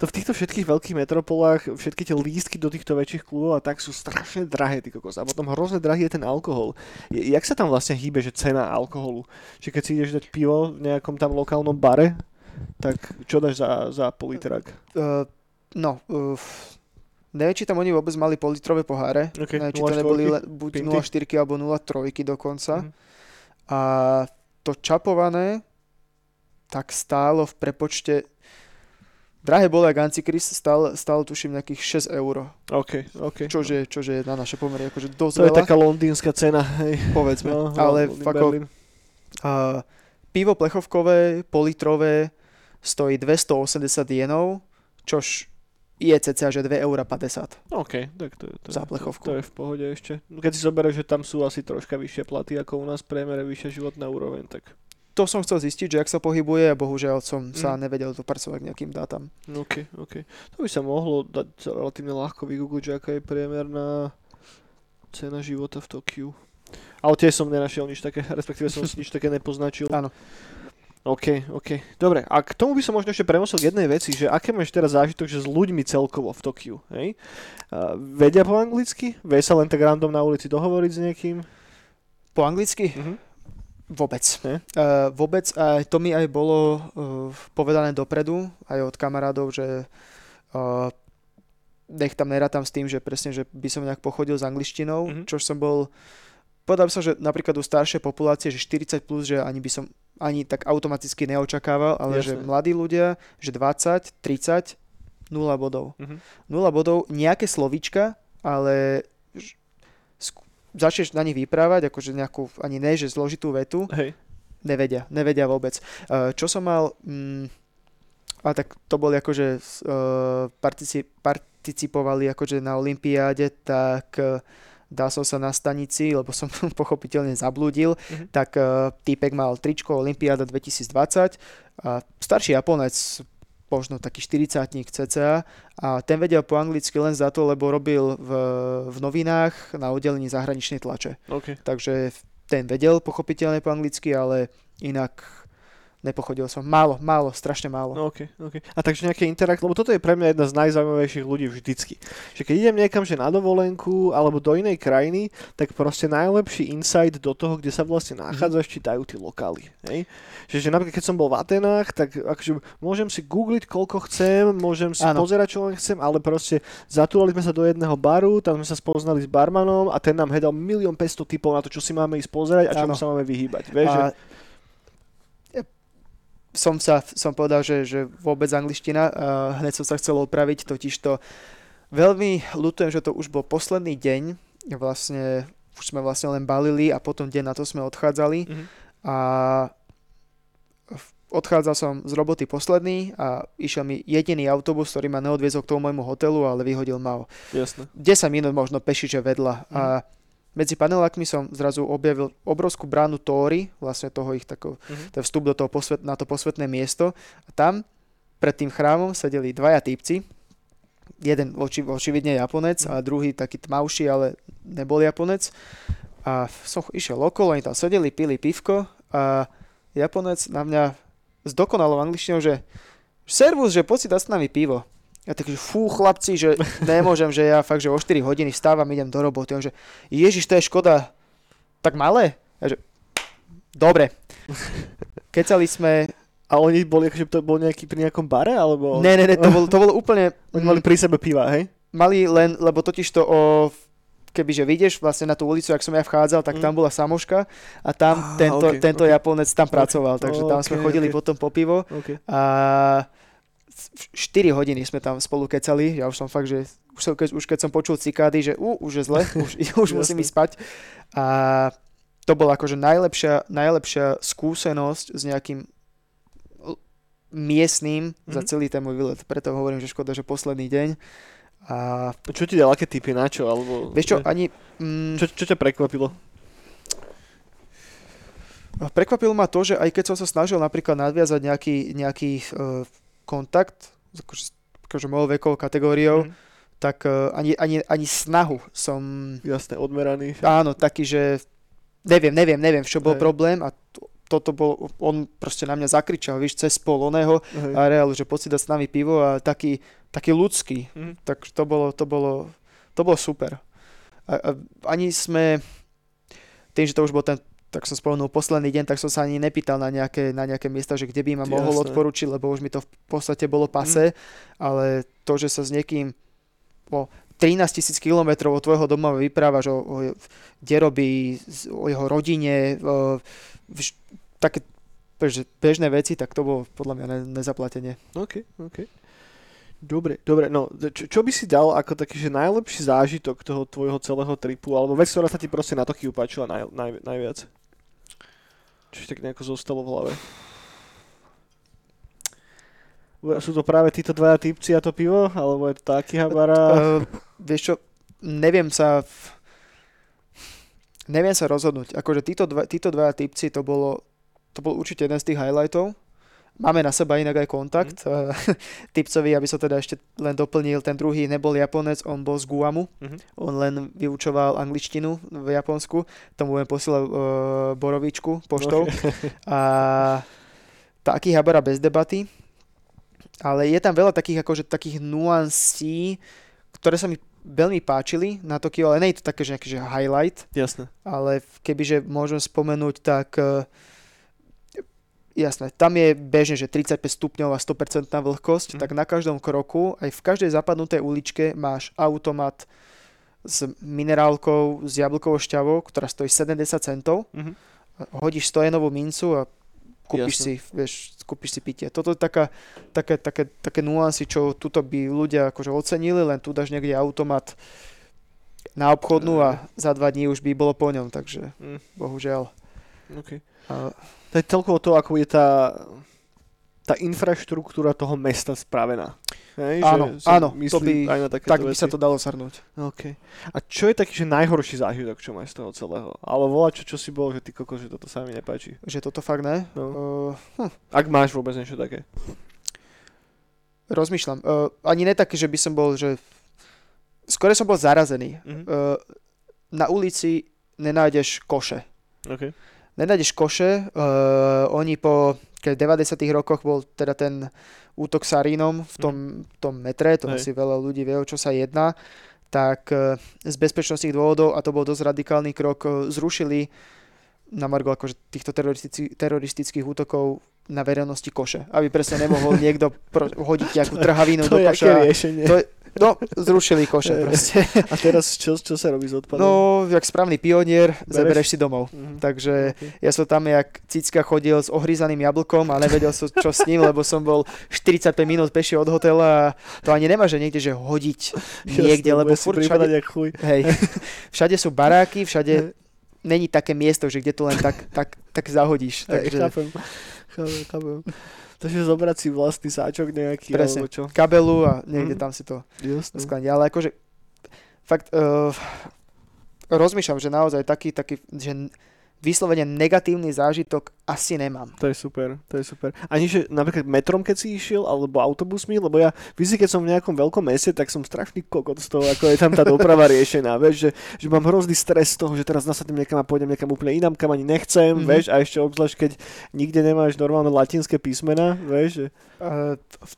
To v týchto všetkých veľkých metropolách, všetky tie lístky do týchto väčších klubov a tak sú strašne drahé, ty kokos. A potom hrozne drahý je ten alkohol. Je, jak sa tam vlastne hýbe, že cena alkoholu? Čiže keď si ideš dať pivo v nejakom tam lokálnom bare, tak čo dáš za, za pol litrák? Uh, no, uh, neviem, či tam oni vôbec mali politrové poháre. OK, neviem, či to 0,4? neboli le, buď Pinty? 0,4 alebo 0,3 dokonca. Mhm. A to čapované tak stálo v prepočte Drahé bolo jak Antikris, stálo, stálo tuším nejakých 6 eur, OK, OK. čože, čože je na naše pomery akože dosť to je veľa, taká londýnska cena, hej. povedzme. No, ale Londýn, Berlín. uh, pivo plechovkové, politrové stojí 280 jenov, čož je cca, že 2,50 eur. OK, tak to, je- to, Za plechovku. To, to je v pohode ešte. No Keď si zoberieš, že tam sú asi troška vyššie platy ako u nás priemere, vyššia životná úroveň, tak To som chcel zistiť, že ak sa pohybuje a bohužiaľ som sa Mm. nevedel dopracovať k nejakým dátam. OK, OK. To by sa mohlo dať relatívne ľahko vygoogliť, že aká je priemerná cena života v Tokiu. Ale tiež som nenašiel nič také, respektíve som si nič také nepoznačil. Áno. OK, OK. Dobre, a k tomu by som možno ešte premosil k jednej veci, že aké máš teraz zážitok, že s ľuďmi celkovo v Tokiu, hej? Uh, vedia po anglicky? Vie sa len tak random na ulici dohovoriť s niekým? Po anglicky? Mhm. Vôbec. Ne? Uh, vôbec, a to mi aj bolo uh, povedané dopredu, aj od kamarádov, že uh, nech tam nerátam s tým, že presne, že by som nejak pochodil s angličtinou, mm-hmm. čo som bol, povedal by som, že napríklad u staršej populácie, že 40 plus, že ani by som ani tak automaticky neočakával, ale Jasne. že mladí ľudia, že 20, 30, 0 bodov. Mm-hmm. 0 bodov, nejaké slovíčka, ale začneš na nich vyprávať, akože nejakú, ani ne, že zložitú vetu, Hej. nevedia, nevedia vôbec. Čo som mal, mm, a tak to boli akože uh, partici, participovali akože na Olympiáde, tak uh, dal som sa na stanici, lebo som (laughs) pochopiteľne zablúdil, mm-hmm. tak uh, týpek mal tričko Olympiáda 2020 a starší Japonec, možno taký 40 cca a ten vedel po anglicky len za to, lebo robil v, v novinách na oddelení zahraničnej tlače. Okay. Takže ten vedel pochopiteľne po anglicky, ale inak nepochodil som. Málo, málo, strašne málo. No, okay, okay. A takže nejaké interakt, lebo toto je pre mňa jedna z najzaujímavejších ľudí vždycky. Že keď idem niekam, že na dovolenku alebo do inej krajiny, tak proste najlepší insight do toho, kde sa vlastne nachádzaš, či dajú tí lokály. Hej? Že, že napríklad keď som bol v Atenách, tak akože môžem si googliť koľko chcem, môžem si ano. pozerať čo len chcem, ale proste zatúrali sme sa do jedného baru, tam sme sa spoznali s barmanom a ten nám hedal milión 500 typov na to, čo si máme ísť pozerať a čomu sa máme vyhýbať. Vieš, a... že som sa, som povedal, že, že vôbec angličtina, uh, hneď som sa chcel opraviť, totiž to veľmi ľutujem, že to už bol posledný deň, vlastne už sme vlastne len balili a potom deň na to sme odchádzali mm-hmm. a odchádzal som z roboty posledný a išiel mi jediný autobus, ktorý ma neodviezol k tomu môjmu hotelu, ale vyhodil ma o Jasne. 10 minút možno pešiče vedľa. Mm. A medzi panelákmi som zrazu objavil obrovskú bránu Tóry, vlastne toho ich tako, mm-hmm. ten vstup do toho posvet, na to posvetné miesto. A tam pred tým chrámom sedeli dvaja týpci, jeden oči, očividne Japonec mm-hmm. a druhý taký tmavší, ale nebol Japonec. A som išiel okolo, oni tam sedeli, pili pivko a Japonec na mňa dokonalou angličtinou, že servus, že poď si dať s nami pivo. Ja tak, že fú chlapci, že (laughs) nemôžem, že ja fakt, že o 4 hodiny vstávam, idem do roboty. On že ježiš, to je škoda. Tak malé? Ja že dobre. (laughs) Kecali sme... A oni boli, akože to bol nejaký pri nejakom bare, alebo... Ne, ne, ne, to bolo, to bolo úplne... (laughs) Oni mali pri sebe piva, hej? Mali len, lebo totiž to o kebyže vidieš vlastne na tú ulicu, ak som ja vchádzal, tak mm. tam bola samoška a tam ah, tento, okay, tento okay. Japonec tam okay. pracoval, takže tam okay, sme chodili okay. potom po pivo okay. a 4 hodiny sme tam spolu kecali, ja už som fakt, že už, som, keď, už keď som počul cikády, že uh, už je zle, (laughs) už, už musím ísť spať. A to bola akože najlepšia, najlepšia skúsenosť s nejakým miestným mm-hmm. za mhm. celý ten môj výlet. Preto hovorím, že škoda, že posledný deň. A... Čo ti dal, aké typy, na čo? Alebo... Vieš čo, ani... Mm... Čo, čo ťa prekvapilo? Prekvapilo ma to, že aj keď som sa snažil napríklad nadviazať nejaký, nejaký uh, kontakt akože, akože mojou vekovou kategóriou, mm. tak uh, ani, ani, ani snahu som... Jasne, odmeraný. Áno, taký, že neviem, neviem, neviem, čo bol Hej. problém a to, toto bol, on proste na mňa zakričal, víš, cez pol oného Hej. a reál, že poď si dať s nami pivo a taký, taký ľudský, mm. tak to bolo, to bolo, to bolo super. A, a ani sme, tým, že to už bol ten tak som spomenul posledný deň, tak som sa ani nepýtal na nejaké, na nejaké miesta, že kde by ma mohol Jasne. odporučiť, lebo už mi to v podstate bolo pase, mm. ale to, že sa s niekým o 13 tisíc kilometrov od tvojho doma vyprávaš o, o kde robí, o jeho rodine, o, vš, také bežné veci, tak to bolo podľa mňa ne, nezaplatenie. OK, OK. Dobre, dobre, no čo, čo by si dal ako taký, že najlepší zážitok toho tvojho celého tripu, alebo vec, ktorá sa ti proste na Tokiu páčila naj, naj, najviac? Čo tak nejako zostalo v hlave? Sú to práve títo dvaja typci a to pivo? Alebo je to taký habara? (laughs) Uh, vieš čo, neviem sa... Neviem sa rozhodnúť. Akože títo, dva, títo dvaja typci, to bolo, to bol určite jeden z tých highlightov. Máme na seba inak aj kontakt. Mm. (laughs) Typcovi, aby som teda ešte len doplnil, ten druhý nebol Japonec, on bol z Guamu. Mm-hmm. On len vyučoval angličtinu v Japonsku. Tomu budem posielať uh, borovičku poštou. Okay. (laughs) A taký habara bez debaty. Ale je tam veľa takých, akože, takých nuansí, ktoré sa mi veľmi páčili na Tokio, ale nie je to také, že nejaký že highlight. Jasne. Ale kebyže môžem spomenúť, tak uh, Jasné, tam je bežne, že 35 stupňov a 100% vlhkosť, mm. tak na každom kroku, aj v každej zapadnutej uličke máš automat s minerálkou, s jablkovou šťavou, ktorá stojí 70 centov. Mm-hmm. Hodíš 100 jenovú mincu a kúpiš Jasne. si, vieš, kúpiš si pitie. Toto je taká, také, také, také nuancy, čo tuto by ľudia akože ocenili, len tu dáš niekde automat na obchodnú a za dva dní už by bolo po ňom, takže mm. bohužiaľ. Okay. A, to je celkovo to, ako je tá, tá infraštruktúra toho mesta spravená. Hej, áno, že áno, to by, aj na tak by sa to dalo shrnúť. Okay. A čo je taký, že najhorší zážitok, čo máš z toho celého? Ale volá čo, čo si bol, že ty koko, že toto sa mi nepáči. Že toto fakt ne? No. Uh, hm. Ak máš vôbec niečo také. Rozmýšľam. Uh, ani ne také, že by som bol, že... Skôr som bol zarazený. Uh-huh. Uh, na ulici nenájdeš koše. Okay nenájdeš koše. Uh, oni po keď v 90. rokoch bol teda ten útok Sarínom v tom, mm. tom metre, to asi veľa ľudí vie, o čo sa jedná, tak uh, z bezpečnostných dôvodov, a to bol dosť radikálny krok, uh, zrušili na margo akože týchto teroristických, teroristických útokov na verejnosti koše, aby presne nemohol (laughs) niekto pro, hodiť nejakú trhavinu to do koša. To je, No, zrušili koše proste. (laughs) A teraz čo, čo sa robí s odpadom? No, jak správny pionier, Bereš? zabereš si domov. Mm-hmm. Takže okay. ja som tam jak cicka chodil s ohryzaným jablkom a nevedel som, čo s ním, lebo som bol 45 minút peši od hotela a to ani nemá, že niekde, že hodiť (laughs) niekde, Jasne, lebo furt všade, hej, (laughs) všade sú baráky, všade není také miesto, že kde to len tak, tak, tak zahodíš. Hej, takže... chápem. chápem, chápem. Takže zobrať si vlastný sáčok nejaký, Presne, alebo čo? kabelu a niekde mm. tam si to skladne. Ale akože, fakt, uh, rozmýšľam, že naozaj taký, taký, že vyslovene negatívny zážitok asi nemám. To je super, to je super. Ani že napríklad metrom, keď si išiel, alebo autobusmi, lebo ja vždy, keď som v nejakom veľkom meste, tak som strašný kokot z toho, ako je tam tá doprava (laughs) riešená, vieš, že, že mám hrozný stres z toho, že teraz nasadím niekam a pôjdem niekam úplne inám, kam ani nechcem, mm-hmm. vieš, a ešte obzvlášť, keď nikde nemáš normálne latinské písmena, vieš. Že... Uh, v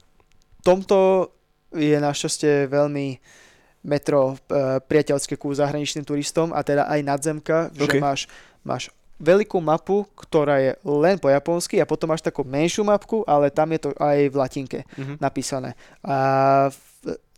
tomto je našťastie veľmi metro uh, priateľské ku zahraničným turistom a teda aj nadzemka, okay. že máš máš veľkú mapu, ktorá je len po japonsky a potom máš takú menšiu mapku, ale tam je to aj v latinke mm-hmm. napísané. A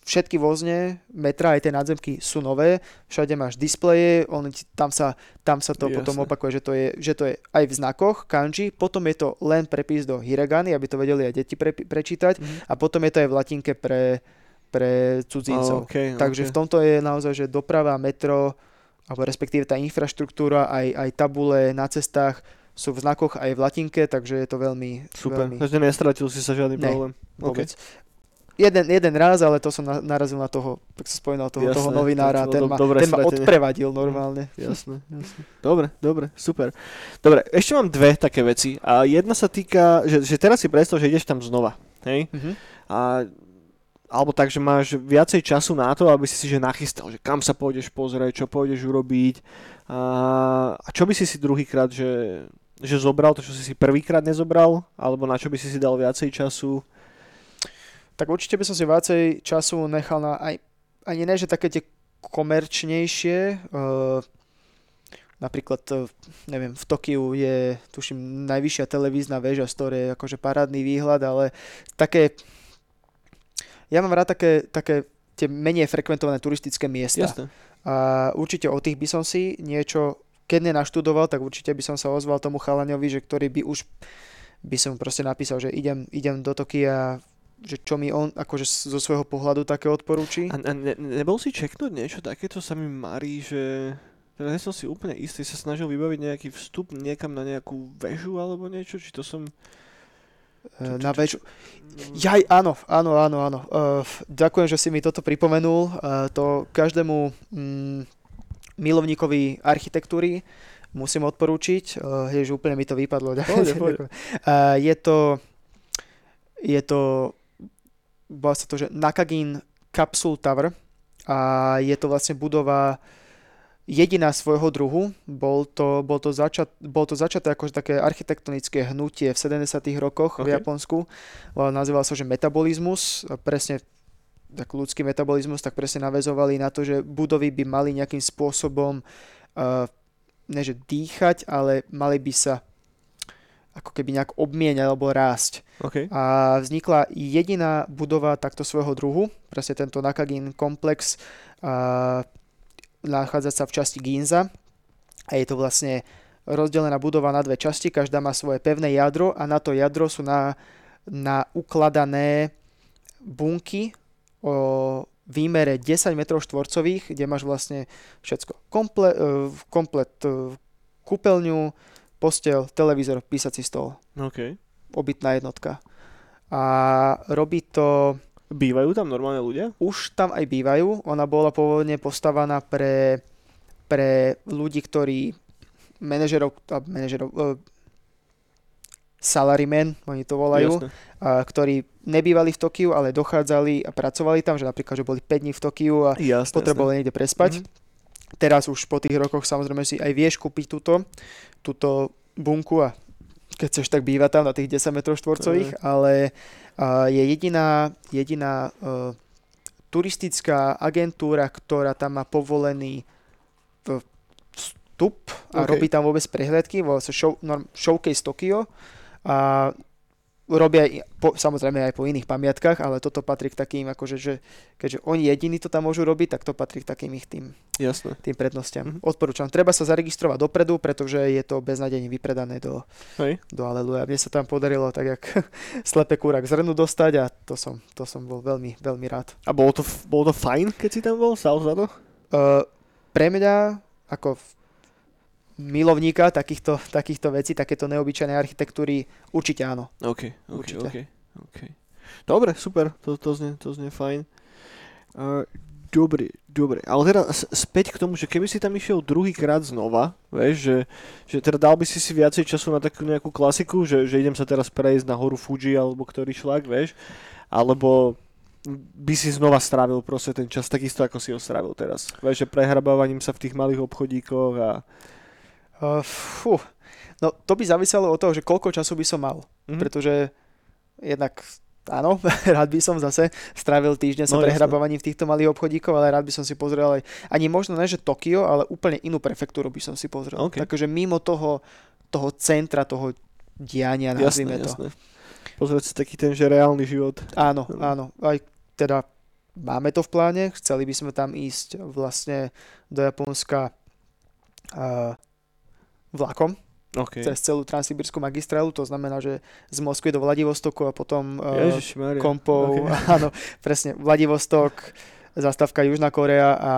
všetky vozne metra, aj tie nadzemky sú nové, všade máš displeje, on, tam, sa, tam sa to Jasne. potom opakuje, že to, je, že to je aj v znakoch kanji, potom je to len prepis do hiragany, aby to vedeli aj deti pre, prečítať mm-hmm. a potom je to aj v latinke pre, pre cudzincov. Oh, okay, Takže okay. v tomto je naozaj, že doprava, metro, alebo respektíve tá infraštruktúra, aj, aj tabule na cestách sú v znakoch aj v latinke, takže je to veľmi... Super, veľmi... takže nestratil si sa žiadny ne, problém. Vôbec. Okay. Jeden, jeden raz, ale to som na, narazil na toho, tak sa spomínal toho, jasné, toho novinára, ten, ma, ten ma odprevadil normálne. Jasné, jasné. Dobre, dobre, super. Dobre, ešte mám dve také veci. A jedna sa týka, že, že teraz si predstav, že ideš tam znova. Hej? Mm-hmm. A alebo tak, že máš viacej času na to, aby si si že nachystal, že kam sa pôjdeš pozrieť, čo pôjdeš urobiť a, a čo by si si druhýkrát, že, že zobral, to čo si si prvýkrát nezobral, alebo na čo by si si dal viacej času? Tak určite by som si viacej času nechal na aj, ani ne, že také tie komerčnejšie, uh, napríklad, uh, neviem, v Tokiu je, tuším, najvyššia televízna väža, z ktorej je akože parádny výhľad, ale také ja mám rád také, také tie menej frekventované turistické miesta. Jasne. A určite o tých by som si niečo, keď nenaštudoval, tak určite by som sa ozval tomu chalaňovi, že ktorý by už by som proste napísal, že idem, idem do Tokia že čo mi on akože zo svojho pohľadu také odporúči. A, a ne, nebol si čeknúť niečo takéto sa mi marí, že teda nie som si úplne istý, sa snažil vybaviť nejaký vstup niekam na nejakú väžu alebo niečo, či to som... Eh, na väčšiu... Jaj, áno, áno, áno, áno. Uh, ďakujem, že si mi toto pripomenul. Uh, to každému mm, milovníkovi architektúry musím odporúčiť. Uh, je, že úplne mi to vypadlo. Pôjde, pôjde. Uh, je to je to bola sa to, že Nakagin Capsule Tower a je to vlastne budova jediná svojho druhu. Bol to, bol to, začat, bol to začaté ako také architektonické hnutie v 70. rokoch okay. v Japonsku. Nazýval sa, že metabolizmus. Presne tak ľudský metabolizmus, tak presne navezovali na to, že budovy by mali nejakým spôsobom uh, ne že dýchať, ale mali by sa ako keby nejak obmieňať alebo rásť. Okay. A vznikla jediná budova takto svojho druhu, presne tento Nakagin komplex, a nachádza sa v časti Ginza a je to vlastne rozdelená budova na dve časti, každá má svoje pevné jadro a na to jadro sú na, na ukladané bunky o výmere 10 m štvorcových, kde máš vlastne všetko. Komple, e, komplet e, kúpeľňu, postel, televízor, písací stôl. Okay. Obytná jednotka. A robí to... Bývajú tam normálne ľudia? Už tam aj bývajú. Ona bola pôvodne postavaná pre, pre ľudí, ktorí manažerov, manažerov uh, salarymen, oni to volajú, a, ktorí nebývali v Tokiu, ale dochádzali a pracovali tam, že napríklad, že boli 5 dní v Tokiu a jasne, potrebovali jasne. niekde prespať. Mm-hmm teraz už po tých rokoch samozrejme si aj vieš kúpiť túto, túto bunku a keď chceš, tak býva tam na tých 10 m štvorcových, ale uh, je jediná, jediná uh, turistická agentúra, ktorá tam má povolený vstup a okay. robí tam vôbec prehľadky, volá sa show, no, Showcase Tokyo a robia po, samozrejme aj po iných pamiatkách, ale toto patrí k takým, akože, že, keďže oni jediní to tam môžu robiť, tak to patrí k takým ich tým, Jasne. tým prednostiam. Mm-hmm. Odporúčam. Treba sa zaregistrovať dopredu, pretože je to beznadejne vypredané do, Hej. do Aleluja. Mne sa tam podarilo tak, jak (laughs) slepe kúra k zrnu dostať a to som, to som bol veľmi, veľmi rád. A bolo to, bolo to fajn, keď si tam bol? Za to? Uh, pre mňa, ako milovníka takýchto, takýchto vecí, takéto neobyčajnej architektúry, určite áno. OK, OK, určite. OK. okay. Dobre, super, to, to, znie, to znie fajn. Uh, dobre, dobre, ale teda späť k tomu, že keby si tam išiel druhýkrát znova, vieš, že, že teda dal by si si viacej času na takú nejakú klasiku, že, že idem sa teraz prejsť na horu Fuji alebo ktorý šlak, vieš, alebo by si znova strávil proste ten čas takisto, ako si ho strávil teraz. Vieš, že prehrabávaním sa v tých malých obchodíkoch a Uh, fú. No to by záviselo od toho, že koľko času by som mal. Mm-hmm. Pretože jednak áno, (laughs) rád by som zase strávil týždeň sa no, prehrabovaním v týchto malých obchodíkov, ale rád by som si pozrel aj ani možno ne, že Tokio, ale úplne inú prefektúru by som si pozrel. Okay. Takže mimo toho, toho centra, toho diania, nazvime to. Jasné. Pozrieť si taký ten, že reálny život. Áno, áno. Aj teda máme to v pláne, chceli by sme tam ísť vlastne do Japonska uh, vlakom okay. cez celú transsibirskú magistrálu, to znamená, že z Moskvy do Vladivostoku a potom uh, kompou, okay. (laughs) áno, presne, Vladivostok, zastávka Južná Korea a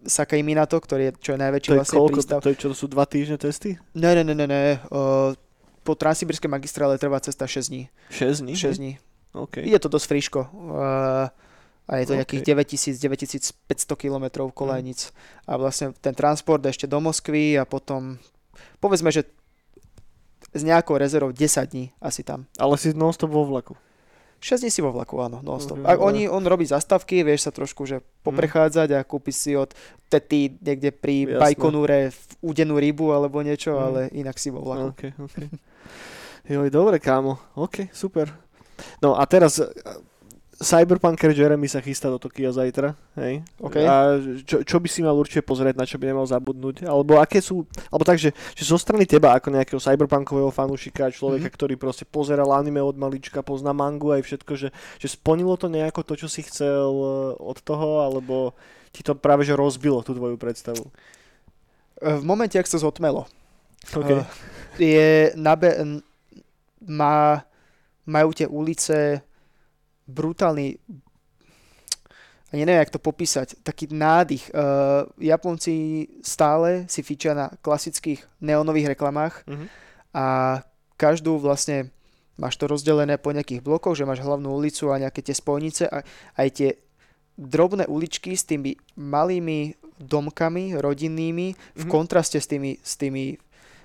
Sakai Minato, ktorý je, čo je najväčší to je vlastne koľko, prístav. To je čo, to sú dva týždne testy? Ne, ne, ne, ne, ne. Uh, po transsibirskej magistrále trvá cesta 6 dní. 6 dní? 6 dní. Okay. Je to dosť friško. Uh, a je to okay. nejakých 9000-9500 km kolajnic. Mm. A vlastne ten transport ešte do Moskvy a potom povedzme, že s nejakou rezervou 10 dní asi tam. Ale si non-stop vo vlaku. 6 dní si vo vlaku, áno, non-stop. Okay, oni, on robí zastavky, vieš sa trošku že poprechádzať a kúpiš si od tety niekde pri Jasne. Bajkonúre udenú rybu alebo niečo, mm. ale inak si vo vlaku. Okay, okay. Joj, dobre, kámo. OK, super. No a teraz Cyberpunker Jeremy sa chystá do Tokia zajtra, hej? Okay. A čo, čo by si mal určite pozrieť, na čo by nemal zabudnúť? Alebo aké sú, alebo tak, že, že zo strany teba, ako nejakého cyberpunkového fanúšika, človeka, mm-hmm. ktorý proste pozeral anime od malička, pozná mangu aj všetko, že, že splnilo to nejako to, čo si chcel eh, od toho, alebo ti to práve že rozbilo tú tvoju predstavu? Eh, v momente, ak sa zotmelo. Okay. Uh, je nabe- má, majú tie ulice brutálny ani neviem, jak to popísať, taký nádych. Uh, Japonci stále si fičia na klasických neonových reklamách uh-huh. a každú vlastne máš to rozdelené po nejakých blokoch, že máš hlavnú ulicu a nejaké tie spojnice a aj tie drobné uličky s tými malými domkami rodinnými uh-huh. v mhm. kontraste s tými, s tými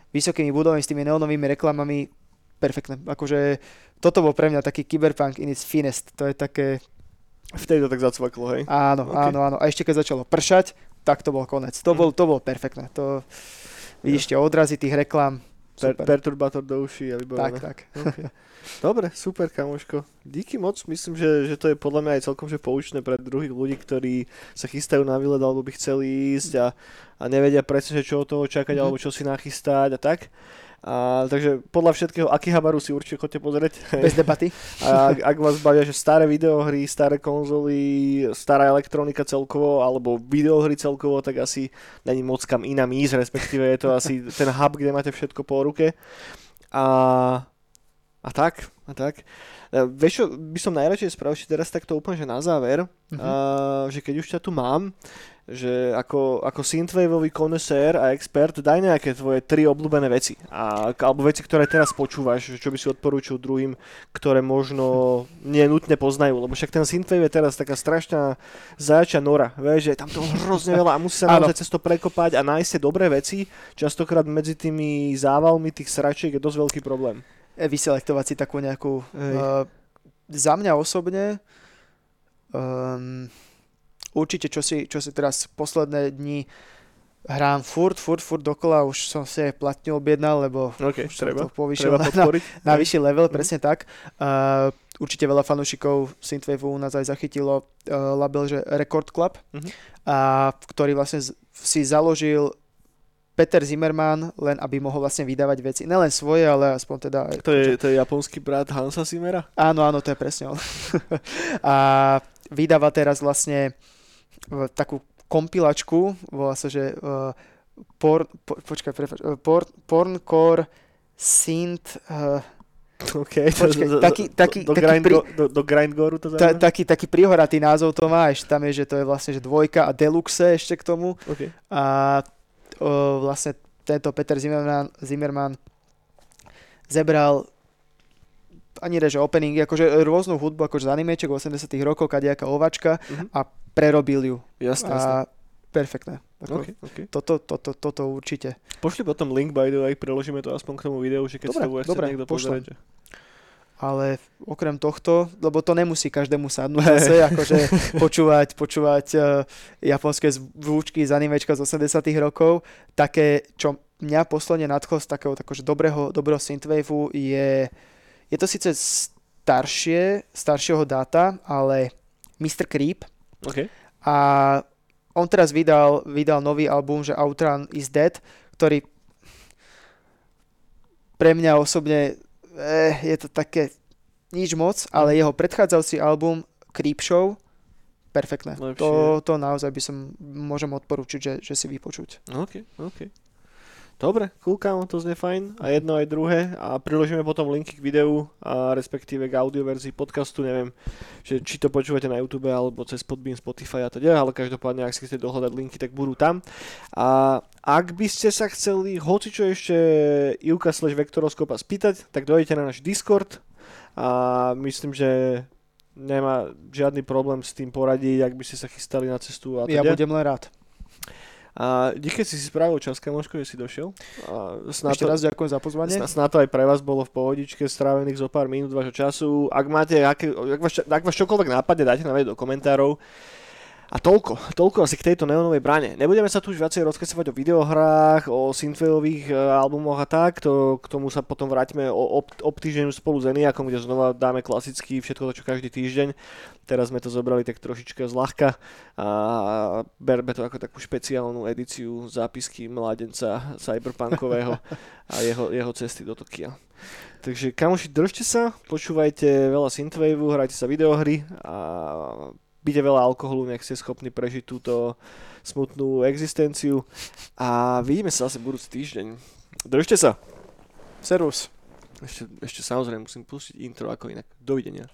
vysokými budovami, s tými neonovými reklamami perfektné. Akože toto bol pre mňa taký cyberpunk in its finest. To je také... Vtedy to tak zacvaklo, hej? Áno, okay. áno, áno. A ešte keď začalo pršať, tak to bol konec. To, mm. bol, to bolo perfektné. To, vidíš tie odrazy tých reklám. Per, perturbátor do uší a vybavené. Tak, tak. Okay. Dobre, super, kamoško. Díky moc, myslím, že, že to je podľa mňa aj celkom že poučné pre druhých ľudí, ktorí sa chystajú na výlet alebo by chceli ísť a, a nevedia presne, čo od toho čakať mm-hmm. alebo čo si nachystať a tak. A, takže podľa všetkého Akihabaru si určite chodte pozrieť. Bez debaty. (laughs) A ak, ak vás bavia, že staré videohry, staré konzoly, stará elektronika celkovo, alebo videohry celkovo, tak asi není moc kam inám ísť, respektíve je to asi ten hub, kde máte všetko po ruke. A, a tak, a tak. E, vieš čo, by som najradšej spravil teraz takto úplne, že na záver, uh-huh. a, že keď už ťa tu mám, že ako, ako synthwaveový konesér a expert daj nejaké tvoje tri obľúbené veci. A, alebo veci, ktoré teraz počúvaš, čo by si odporúčil druhým, ktoré možno nenutne poznajú. Lebo však ten synthwave je teraz taká strašná zajačia nora. Vieš, že je tam toho hrozne veľa a musí sa (laughs) naozaj cez to prekopať a nájsť tie dobré veci. Častokrát medzi tými závalmi tých sračiek je dosť veľký problém. E, vyselektovať si takú nejakú... Uh, za mňa osobne um, určite, čo si, čo si teraz posledné dni hrám furt, furt, furt dokola, už som si aj platne objednal, lebo okay, už treba, to povýšil na, na, na vyšší level, mm. presne tak. Uh, určite veľa fanúšikov Synthwave u nás aj zachytilo uh, label, že Record Club, mm-hmm. a, ktorý vlastne z, si založil Peter Zimmerman, len aby mohol vlastne vydávať veci. Nelen svoje, ale aspoň teda... Aj, to, je, to je japonský brat Hansa Zimmera? Áno, áno, to je presne on. (laughs) a vydáva teraz vlastne takú kompilačku, volá sa, že uh, por, por, počkaj, prepač, uh, por, Porncore Synth uh, Okay, Počkej, taký, taký, do, do, taký, pri, do, do Grindgoru to ta, taký, taký prihoratý názov to máš, tam je, že to je vlastne že dvojka a deluxe ešte k tomu. Okay. A o, vlastne tento Peter Zimmerman, Zimmerman zebral ani reže opening, akože rôznu hudbu, akože z animeček 80 rokov, kadejaká ovačka uh-huh. a prerobil ju. Jasne, a jasne. perfektné. Okay, okay. Toto, toto, toto určite. Pošli potom link, by the way, preložíme to aspoň k tomu videu, že keď dobre, si to bude dobre, niekto pozrieť. Ale okrem tohto, lebo to nemusí každému sadnúť zase, akože (laughs) počúvať, počúvať uh, japonské zvúčky z animečka z 80 rokov, také, čo mňa posledne nadchlo z takého takože dobrého, dobrého synthwaveu je je to síce staršie, staršieho dáta, ale Mr. Creep. Okay. A on teraz vydal, vydal nový album, že Outrun is Dead, ktorý pre mňa osobne eh, je to také nič moc, ale jeho predchádzajúci album Creep Show perfektné. To, to naozaj by som môžem odporúčiť, že, že si vypočuť. OK, OK. Dobre, kúkam, to znie fajn. A jedno aj druhé. A priložíme potom linky k videu, a respektíve k audioverzii podcastu. Neviem, že či to počúvate na YouTube alebo cez Podbean, Spotify a teda, ale každopádne, ak si chcete dohľadať linky, tak budú tam. A ak by ste sa chceli hoci čo ešte Ivka slash Vektoroskopa spýtať, tak dojdete na náš Discord a myslím, že nemá žiadny problém s tým poradiť, ak by ste sa chystali na cestu. A teda. Ja budem len rád. A díky si si spravil čas, kamoško, že si došiel. A Ešte to, raz ďakujem za pozvanie. Snad to aj pre vás bolo v pohodičke, strávených zo pár minút vašho času. Ak máte, aké, ak, vás, ak vás čokoľvek nápadne, dajte nám do komentárov. A toľko, toľko asi k tejto neonovej brane. Nebudeme sa tu už viacej rozkesovať o videohrách, o synthwaveových e, albumoch a tak, to, k tomu sa potom vrátime o, ob, ob týždeň spolu s Eniakom, kde znova dáme klasicky všetko to, čo každý týždeň. Teraz sme to zobrali tak trošička zľahka a berme to ako takú špeciálnu edíciu zápisky mladenca cyberpunkového (laughs) a jeho, jeho cesty do Tokia. Takže kamoši, držte sa, počúvajte veľa synthwaveu, hrajte sa videohry a píte veľa alkoholu, nech ste schopní prežiť túto smutnú existenciu a vidíme sa zase budúci týždeň. Držte sa. Servus. Ešte, ešte samozrejme musím pustiť intro ako inak. Dovidenia.